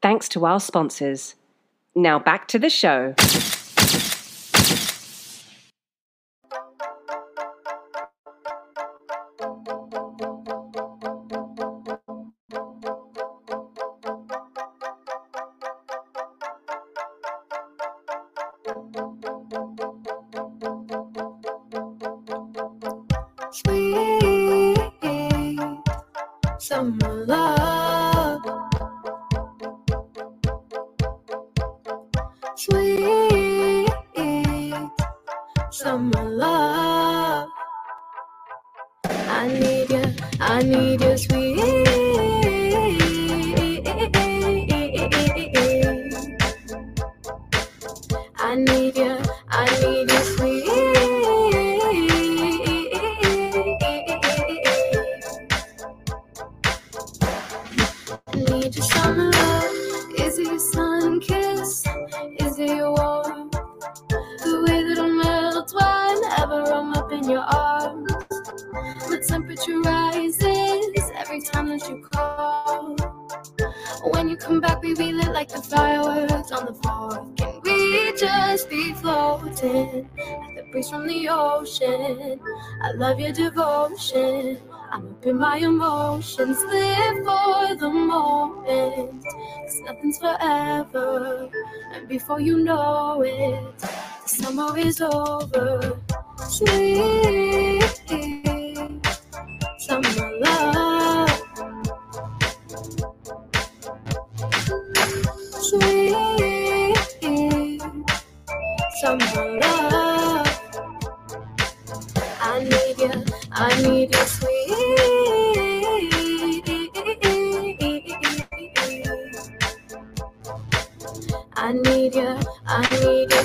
Thanks to our sponsors. Now back to the show. Sweet summer love. Your arms. The temperature rises every time that you call. When you come back, we be lit like the fireworks on the floor. Can we just be floating like the breeze from the ocean? I love your devotion. I'm up in my emotions, live for the moment. Cause nothing's forever. And before you know it, the summer is over. Sweet summer love. Sweet summer love. I need you, I need you, sweet. I need you, I need you,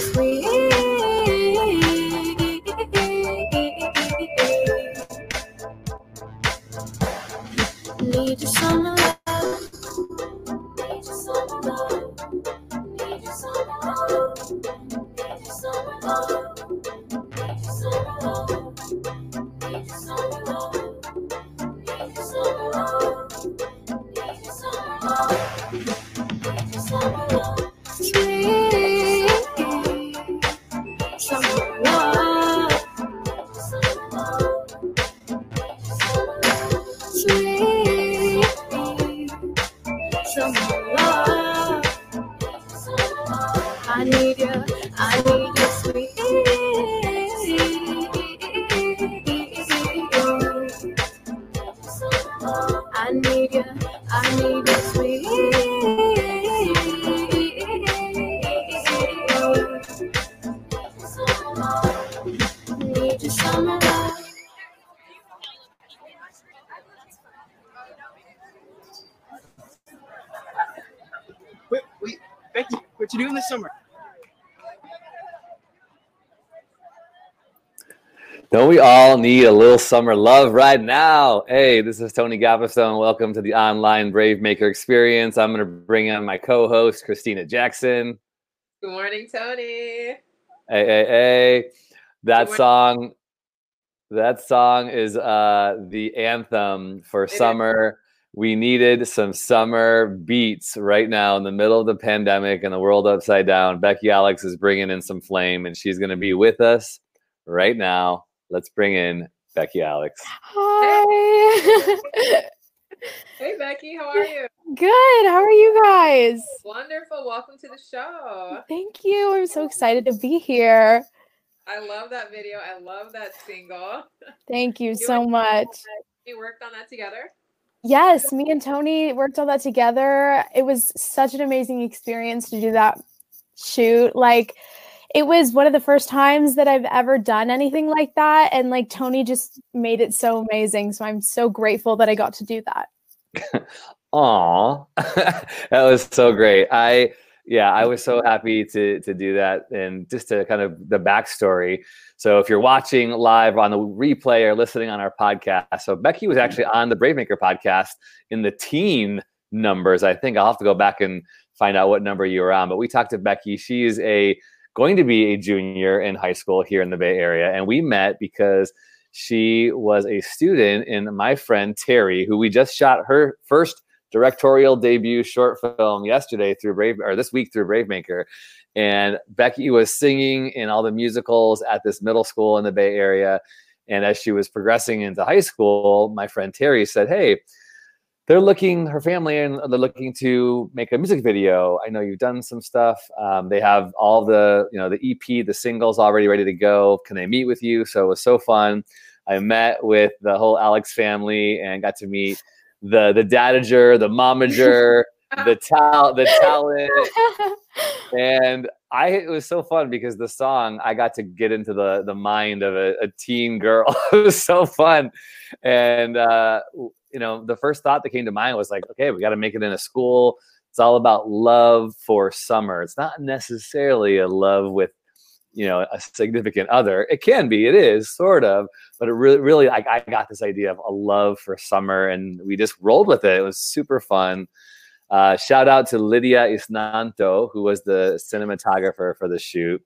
I need you, I need Don't we all need a little summer love right now? Hey, this is Tony Gapastione. Welcome to the online Brave Maker experience. I'm going to bring on my co host, Christina Jackson. Good morning, Tony. Hey, hey, hey. That song, that song is uh, the anthem for summer. We needed some summer beats right now in the middle of the pandemic and the world upside down. Becky Alex is bringing in some flame and she's going to be with us right now. Let's bring in Becky Alex. Hi. Hey, Becky, how are you? Good. How are you guys? Wonderful. Welcome to the show. Thank you. I'm so excited to be here. I love that video. I love that single. Thank you You so much. We worked on that together. Yes, me and Tony worked on that together. It was such an amazing experience to do that shoot. Like, it was one of the first times that I've ever done anything like that. And like, Tony just made it so amazing. So I'm so grateful that I got to do that. Aw, that was so great. I yeah, I was so happy to to do that, and just to kind of the backstory. So if you're watching live on the replay or listening on our podcast, so Becky was actually on the Bravemaker podcast in the teen numbers. I think I'll have to go back and find out what number you were on. But we talked to Becky. She is a going to be a junior in high school here in the Bay Area, and we met because she was a student in my friend Terry, who we just shot her first directorial debut short film yesterday through Brave or this week through Bravemaker. And Becky was singing in all the musicals at this middle school in the Bay Area. And as she was progressing into high school, my friend Terry said, Hey, they're looking, her family, and they're looking to make a music video. I know you've done some stuff. Um, they have all the, you know, the EP, the singles already ready to go. Can they meet with you? So it was so fun. I met with the whole Alex family and got to meet the the dadager, the momager, the tal the talent, and I it was so fun because the song I got to get into the the mind of a, a teen girl. it was so fun, and uh, you know the first thought that came to mind was like, okay, we got to make it in a school. It's all about love for summer. It's not necessarily a love with you know a significant other it can be it is sort of but it really really i got this idea of a love for summer and we just rolled with it it was super fun uh, shout out to lydia isnanto who was the cinematographer for the shoot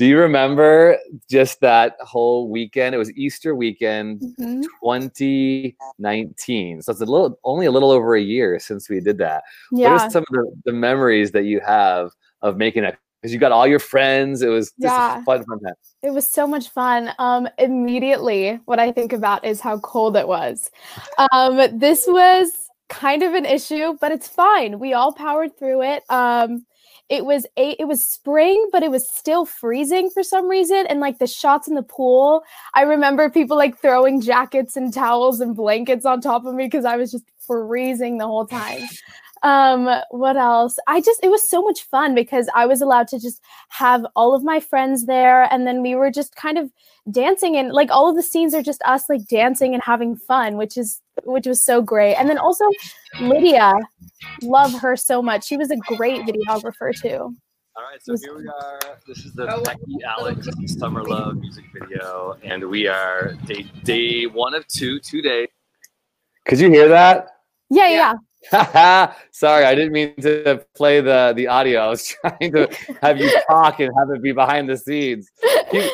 do you remember just that whole weekend it was easter weekend Mhm. 2019 so it's a little only a little over a year since we did that what are some of the, the memories that you have of making it? Because you got all your friends. It was just Yeah. a fun, fun time. It was so much fun. Um, immediately, what I think about is how cold it was. Um, this was kind of an issue, but it's fine. We all powered through it. Um, it was it was spring, but it was still freezing for some reason. And like the shots in the pool, I remember people like throwing jackets and towels and blankets on top of me because I was just freezing the whole time. Um, what else? I just it was so much fun because I was allowed to just have all of my friends there and then we were just kind of dancing and like all of the scenes are just us like dancing and having fun which is which was so great and then also lydia love her so much she was a great videographer too All right, so Was- here we are. This is the Oh, Becky Alex Summer Love music video, and we are day day one of two, two days. Could you hear that? yeah Yeah. yeah, Sorry, I didn't mean to play the the audio. I was trying to have you talk and have it be behind the scenes. Keep,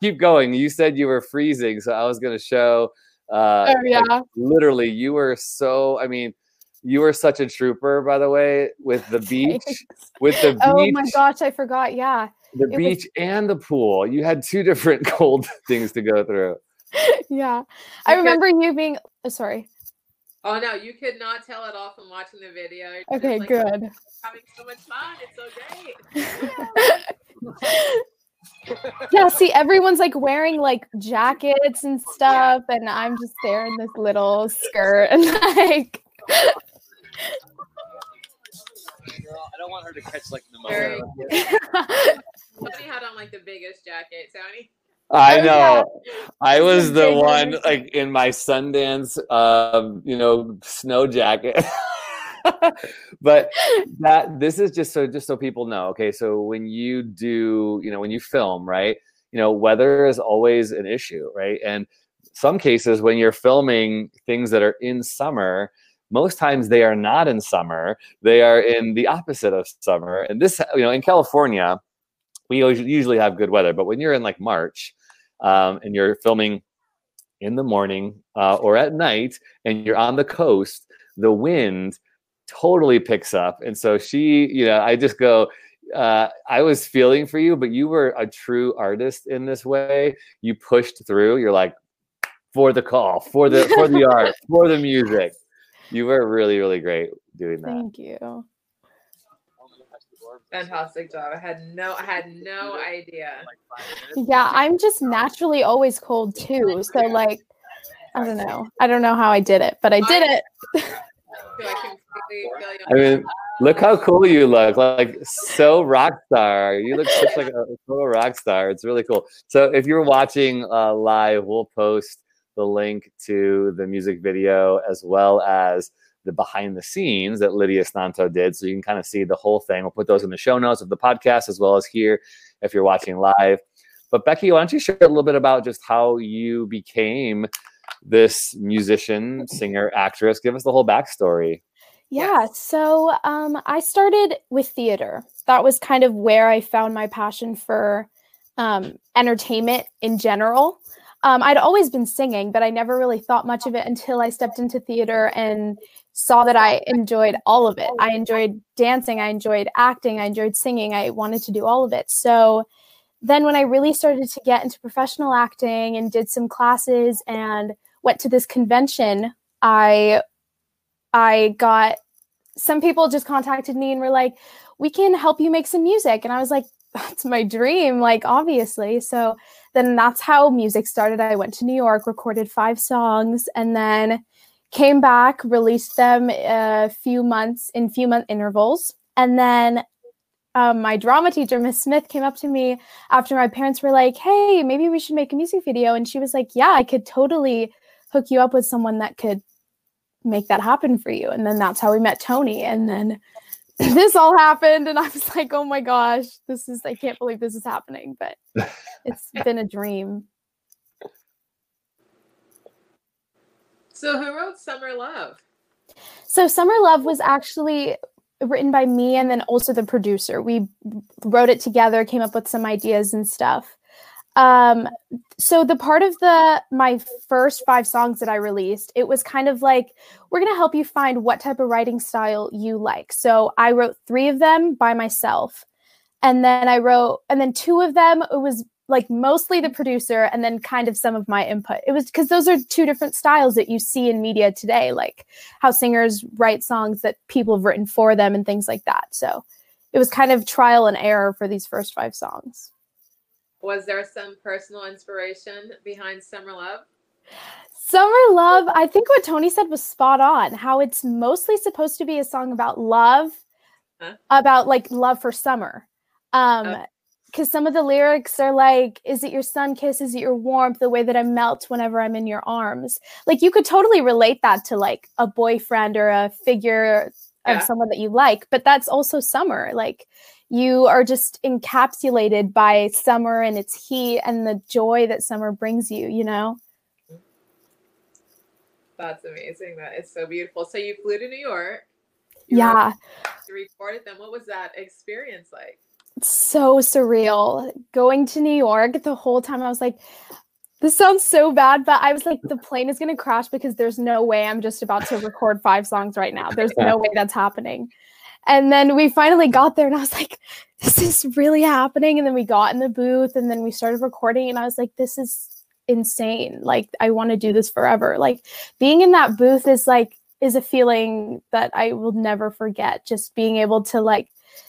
keep going. You said you were freezing, so I was going to show. Uh, oh like, yeah literally you were so i mean you were such a trooper by the way with the beach with the beach oh my gosh i forgot yeah the was- beach and the pool you had two different cold things to go through yeah i remember you being oh, sorry Oh no, you could not tell at all from watching the video. You're just okay like, good Having so much fun. It's so great. yeah see everyone's like wearing like jackets and stuff and i'm just there in this little skirt and like i don't want her to catch like Very- pneumonia Tony had on like the biggest jacket. Tony. I Oh, know. I was the one one. like in my sundance um you know snow jacket. But that this is just so just so people know okay so when you do you know when you film right you know weather is always an issue right? And some cases when you're filming things that are in summer most times they are not in summer they are in the opposite of summer. And this you know in california we usually have good weather but when you're in like march um, and you're filming in the morning uh, or at night and you're on the coast the wind totally picks up. And so she you know i just go uh, i was feeling for you but you were a true artist in this way. You pushed through. You're like for the call for the for the art for the music. You were really really great doing that. Thank you Fantastic job. I had no I had no idea. Yeah, I'm just naturally always cold too. So like I don't know. I don't know how I did it, but I did it. I completely feel you. I mean, look how cool you look. Like so rock star. You look such like a total rock star. It's really cool. So if you're watching uh, live, we'll post the link to the music video as well as the behind the scenes that Lydia Stanto did. So you can kind of see the whole thing. We'll put those in the show notes of the podcast as well as here if you're watching live. But Becky, why don't you share a little bit about just how you became this musician, singer, actress? Give us the whole backstory. Yeah, so um, I started with theater. That was kind of where I found my passion for um, entertainment in general. Um, I'd always been singing, but I never really thought much of it until I stepped into theater and saw that I enjoyed all of it. I enjoyed dancing, I enjoyed acting, I enjoyed singing. I wanted to do all of it. So then when I really started to get into professional acting and did some classes and went to this convention, I I got some people just contacted me and were like, "We can help you make some music." And I was like, "That's my dream, like obviously." So then that's how music started. I went to New York, recorded 5 songs and then came back, released them a few months in few month intervals. And then um, my drama teacher, Miss Smith, came up to me after my parents were like, "Hey, maybe we should make a music video." And she was like, "Yeah, I could totally hook you up with someone that could make that happen for you." And then that's how we met Tony. And then this all happened, and I was like, "Oh my gosh, this is I can't believe this is happening." But it's been a dream. So who wrote Summer Love? So Summer Love was actually written by me and then also the producer. We wrote it together, came up with some ideas and stuff. Um, so the part of the my first five songs that I released, it was kind of like we're gonna help you find what type of writing style you like. So I wrote three of them by myself, and then I wrote, and then two of them it was like mostly the producer and then kind of some of my input. It was because those are two different styles that you see in media today, like how singers write songs that people have written for them and things like that. So it was kind of trial and error for these first five songs. Was there some personal inspiration behind Summer Love? Summer Love, I think what Tony said was spot on. How it's mostly supposed to be a song about love, Huh? about like love for summer. Um, Oh. Because some of the lyrics are like, "Is it your sun kiss? Is it your warmth? The way that I melt whenever I'm in your arms." Like you could totally relate that to like a boyfriend or a figure of someone that you like, but that's also summer. Like you are just encapsulated by summer and its heat and the joy that summer brings you. You know. That's amazing. That is so beautiful. So you flew to New York. you Yeah. You recorded them. What was that experience like? So surreal. Going to New York the whole time I was like this sounds so bad but I was like the plane is going to crash because there's no way I'm just about to record five songs right now. There's no way that's happening. And then we finally got there and I was like this is really happening. And then we got in the booth and then we started recording and I was like this is insane. Like I want to do this forever. Like being in that booth is like is a feeling that I will never forget just being able to like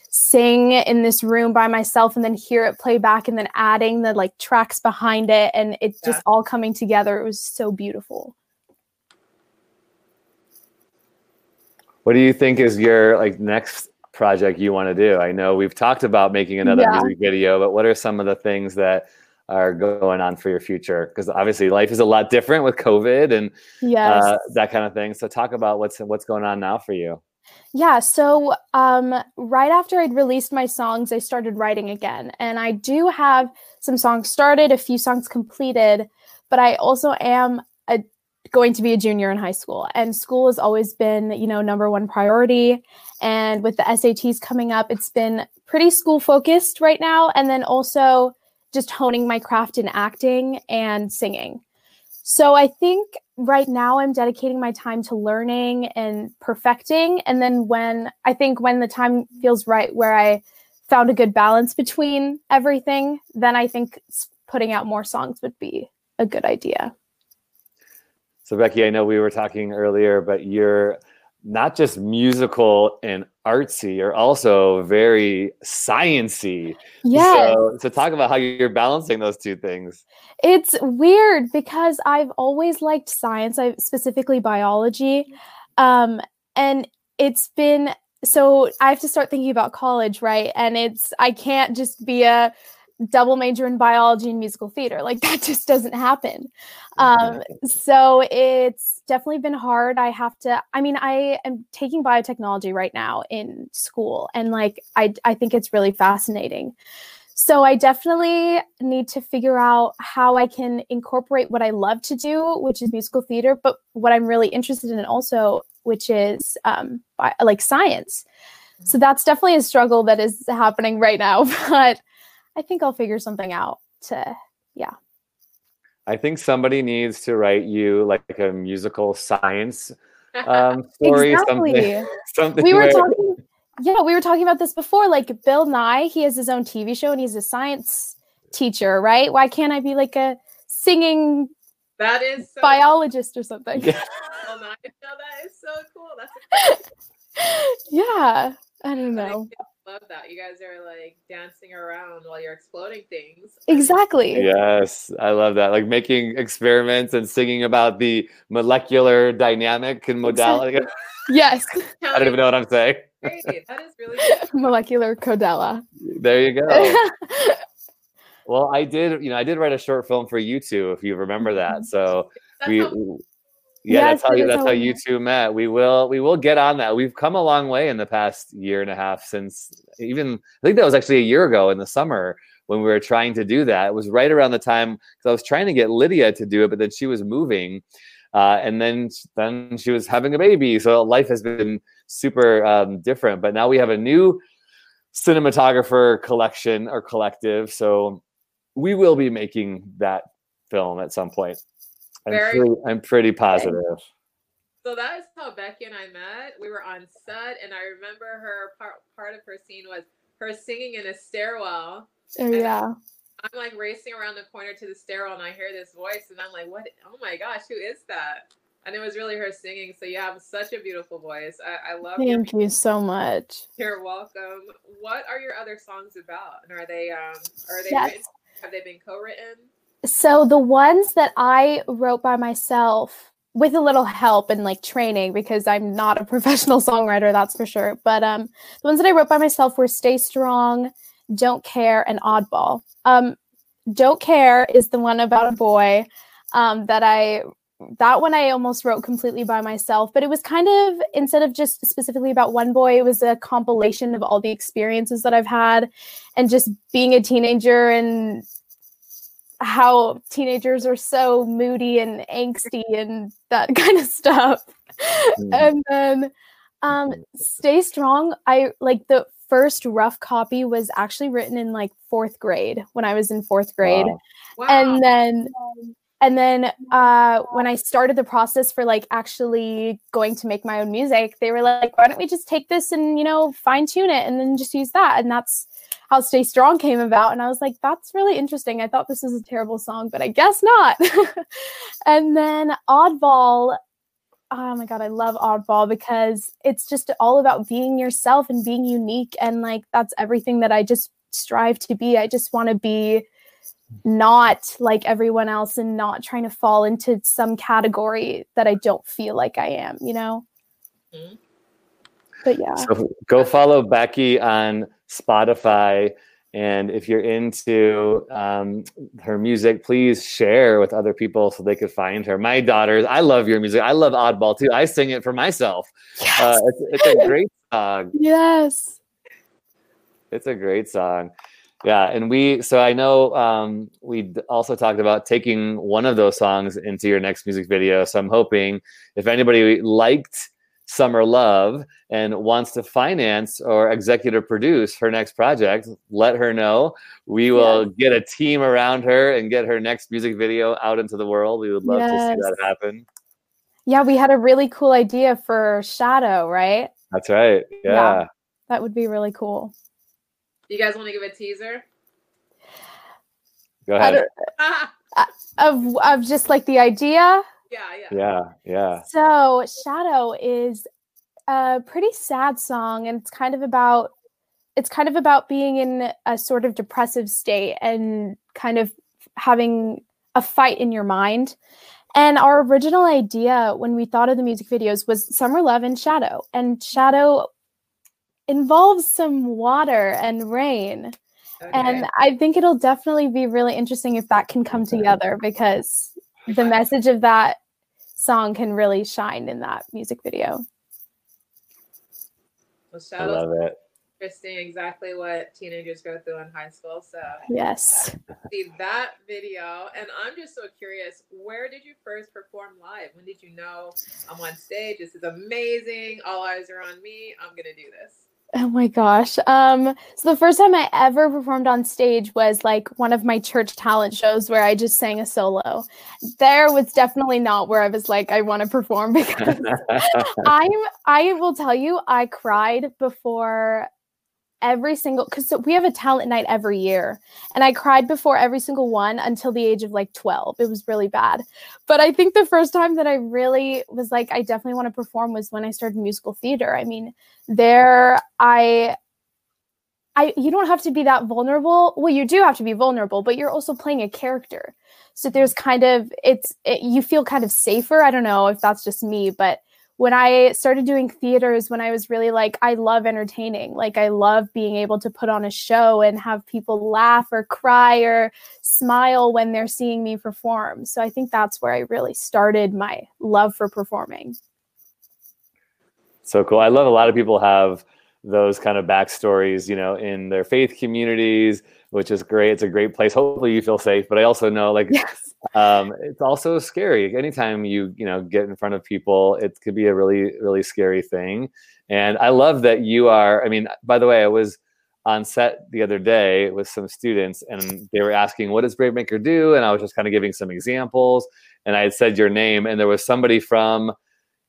sing in this room by myself and then hear it play back and then adding the like tracks behind it and it's just all coming together. It was so beautiful. What do you think is your like next project you want to do? I know we've talked about making another Yeah. music video, but what are some of the things that are going on for your future? Because obviously life is a lot different with COVID and Yes. uh, that kind of thing. So talk about what's what's going on now for you. Yeah, so um, right after I'd released my songs, I started writing again. And I do have some songs started, a few songs completed, but I also am a, going to be a junior in high school. And school has always been, you know, number one priority. And with the SATs coming up, it's been pretty school focused right now. And then also just honing my craft in acting and singing. So I think right now I'm dedicating my time to learning and perfecting. And then when I think when the time feels right, where I found a good balance between everything, then I think putting out more songs would be a good idea. So Becky, I know we were talking earlier, but you're not just musical and artsy, you're also very sciency. Yeah. So, so talk about how you're balancing those two things. It's weird because I've always liked science, I specifically biology. Um, and it's been so I have to start thinking about college, right? And it's I can't just be a double major in biology and musical theater. Like that just doesn't happen. Um, so it's definitely been hard. I have to, I mean, I am taking biotechnology right now in school and like I I think it's really fascinating. So I definitely need to figure out how I can incorporate what I love to do, which is musical theater, but what I'm really interested in also, which is um, bi- like science. So that's definitely a struggle that is happening right now, but I think I'll figure something out to, yeah. I think somebody needs to write you like a musical science um, story, exactly. something, something. We were where- talking, yeah, we were talking about this before. Like Bill Nye, he has his own TV show and he's a science teacher, right? Why can't I be like a singing That is so biologist or something? Yeah. cool. No, that is so cool. That's yeah, I don't I know. Love that. You guys are like dancing around while you're exploding things. Exactly. Yes, I love that. Like making experiments and singing about the molecular dynamic and modality. Yes, I don't even know what I'm saying. Great. That is really good. molecular codella. There you go. Well, I did, you know, I did write a short film for you two, if you remember that. So That's we, how- yeah, Yes, that's how you, that's how how you two met. We will, we will get on that. We've come a long way in the past year and a half since even, I think that was actually a year ago in the summer when we were trying to do that. It was right around the time because I was trying to get Lydia to do it, but then she was moving. Uh, and then then she was having a baby, so life has been super um, different. But now we have a new cinematographer collection or collective, so we will be making that film at some point. I'm Very- pretty, I'm pretty positive. So that is how Becky and I met. We were on set, and I remember her part part of her scene was her singing in a stairwell. Oh, yeah. I'm like racing around the corner to the stairwell, and I hear this voice, and I'm like, "What? Oh my gosh, who is that?" And it was really her singing. So you have such a beautiful voice. I, I love your Thank you so much. You're welcome. What are your other songs about? And are they um are they Yes. written, have they been co-written? So the ones that I wrote by myself with a little help and like training because I'm not a professional songwriter, that's for sure. But um the ones that I wrote by myself were Stay Strong, Don't Care, and Oddball. Um Don't Care is the one about a boy um that I that one I almost wrote completely by myself, but it was kind of instead of just specifically about one boy, it was a compilation of all the experiences that I've had and just being a teenager and how teenagers are so moody and angsty and that kind of stuff. Mm. And then um stay strong. I like the first rough copy was actually written in like 4th grade when I was in 4th grade Wow. Wow. and then and then uh when i started the process for like actually going to make my own music they were like why don't we just take this and you know fine tune it and then just use that and that's how stay strong came about and i was like that's really interesting i thought this was a terrible song but i guess not and then oddball oh my god i love oddball because it's just all about being yourself and being unique and like that's everything that i just strive to be i just want to be not like everyone else and not trying to fall into some category that I don't feel like I am, you know? Mhm. But yeah. So go follow Becky on Spotify. And if you're into um, her music, please share with other people so they could find her. My daughters, I love your music. I love Oddball too. I sing it for myself. Yes. Uh, it's, it's a great song. yes. It's a great song. Yeah, and we so I know um, we also talked about taking one of those songs into your next music video. So I'm hoping if anybody liked Summer Love and wants to finance or executive produce her next project, let her know. We will get a team around her and get her next music video out into the world. We would love to see that happen. Yeah, we had a really cool idea for Shadow, right? That's right. Yeah. Yeah. That would be really cool. you guys want to give a teaser? Go ahead. Uh, of of just like the idea. Yeah, yeah. Yeah. Yeah. So Shadow is a pretty sad song and it's kind of about it's kind of about being in a sort of depressive state and kind of having a fight in your mind. And our original idea when we thought of the music videos was Summer Love and Shadow. And Shadow involves some water and rain. And I think it'll definitely be really interesting if that can come together because the message of that song can really shine in that music video. Well, I out love it. interesting exactly what teenagers go through in high school. So Yes. see that video, and I'm just so curious. Where did you first perform live? When did you know I'm on stage? This is amazing. All eyes are on me. I'm gonna do this. Oh my gosh. Um so the first time I ever performed on stage was like one of my church talent shows where I just sang a solo. There was definitely not where I was like I want to perform because I'm I will tell you I cried before every single cuz we have a talent night every year and I cried before every single one until the age of like 12. It was really bad. But I think the first time that I really was like I definitely want to perform was when I started musical theater. I mean, there I I you don't have to be that vulnerable. Well, you do have to be vulnerable, but you're also playing a character. So there's kind of it's it, you feel kind of safer. I don't know if that's just me, but when I started doing theaters when I was really like I love entertaining. Like I love being able to put on a show and have people laugh or cry or smile when they're seeing me perform. So I think that's where I really started my love for performing. So cool. I love a lot of people have those kind of backstories, you know, in their faith communities, which is great. It's a great place. Hopefully you feel safe. But I also know like Yes. um, it's also scary. Anytime you, you know, get in front of people, it could be a really, really scary thing. And I love that you are, I mean, by the way, I was on set the other day with some students and they were asking, what does Brave Maker do? And I was just kind of giving some examples and I had said your name and there was somebody from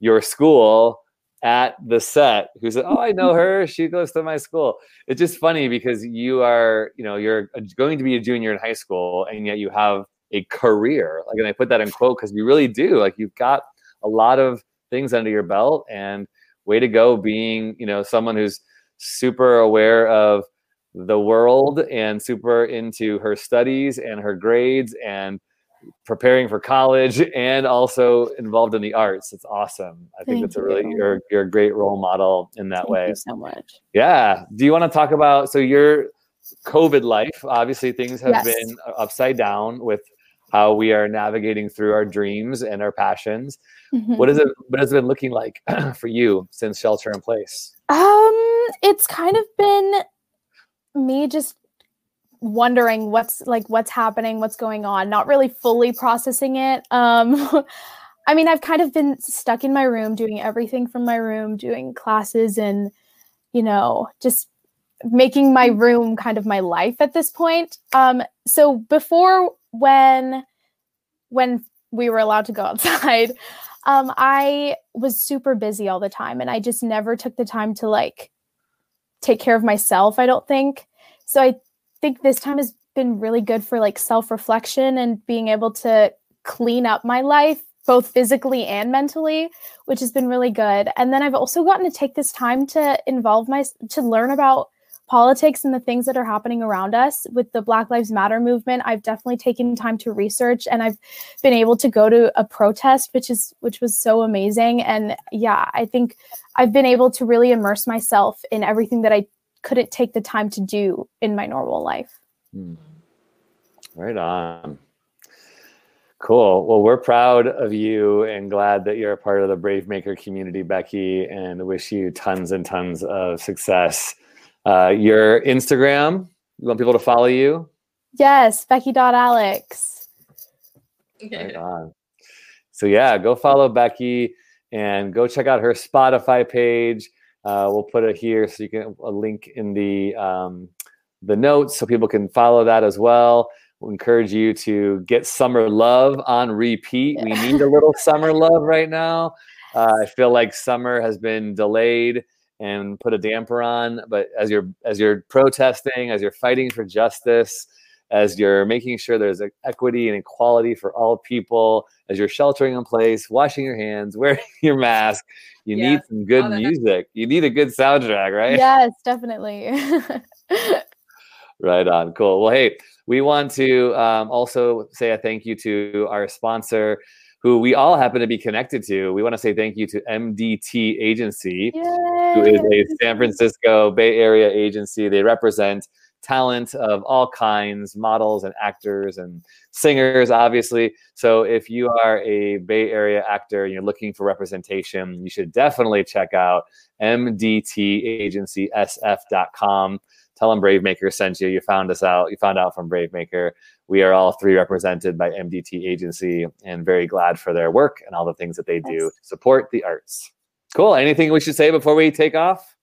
your school at the set who said, "Oh, I know her. She goes to my school." It's just funny because you are, you know, you're going to be a junior in high school, and yet you have a career. Like, and I put that in quote because you really do. Like, you've got a lot of things under your belt, and way to go, being, you know, someone who's super aware of the world and super into her studies and her grades and preparing for college and also involved in the arts. It's awesome. I think Thank that's a really you. you're you're a great role model in that Thank way. you so much. Yeah. Do you want to talk about so your COVID life? Obviously, things have Yes. been upside down with how we are navigating through our dreams and our passions. Mhm. What is it? What has it been looking like for you since shelter in place? Um, it's kind of been me just wondering what's like what's happening, what's going on, not really fully processing it. Um I mean, I've kind of been stuck in my room doing everything from my room, doing classes and you know, just making my room kind of my life at this point. Um so before when when we were allowed to go outside, um I was super busy all the time and I just never took the time to like take care of myself, I don't think. So I think this time has been really good for like self-reflection and being able to clean up my life both physically and mentally, which has been really good. And then I've also gotten to take this time to involve my to learn about politics and the things that are happening around us with the Black Lives Matter movement. I've definitely taken time to research and I've been able to go to a protest which is which was so amazing and yeah, I think I've been able to really immerse myself in everything that I couldn't take the time to do in my normal life. Hmm. Right on. Cool. Well, we're proud of you and glad that you're a part of the Brave Maker community, Becky, and wish you tons and tons of success. Uh, your Instagram, you want people to follow you? Yes, Becky.Alex. Right on. So yeah, go follow Becky and go check out her Spotify page. Uh, we'll put it here so you can a link in the um, the notes so people can follow that as well. We'll encourage you to get summer love on repeat. We need a little summer love right now. Uh, I feel like summer has been delayed and put a damper on. But as you're as you're protesting, as you're fighting for justice, as you're making sure there's equity and equality for all people, as you're sheltering in place, washing your hands, wearing your mask, you need some good music. You need a good soundtrack, right? Yes, definitely. Right on. Cool. Well, hey, we want to um, also say a thank you to our sponsor, who we all happen to be connected to. We want to say thank you to MDT Agency, who is a San Francisco Bay Area agency. They represent talent of all kinds, models and actors and singers, obviously. So if you are a Bay Area actor and you're looking for representation, you should definitely check out mdtagencysf.com. Tell them Bravemaker sent you. You found us out. You found out from Bravemaker. We are all three represented by MDT Agency and very glad for their work and all the things that they do support the arts. Cool. Anything we should say before we take off?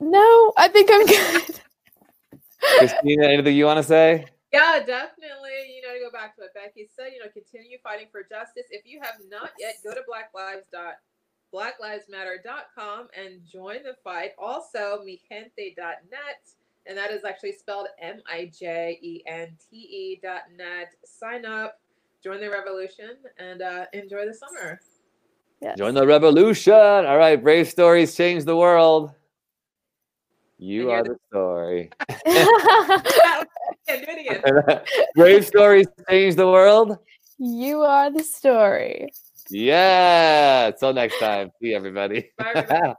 No, I think I'm good. Christina, anything you want to say? Yeah, definitely. You know, to go back to what Becky said, you know, continue fighting for justice. If you have not yet, go to Black Lives dot blacklivesmatter.com and join the fight. Also, mijente.net, and that is actually spelled M-I-J-E-N-T-E dot net. Sign up, join the revolution, and uh, enjoy the summer. Yes. Join the revolution. All right. Brave stories change the world. You you're the- the story. And do it again. Brave stories change the world. you are the story. Yeah. Till next time. See everybody. Bye, everybody.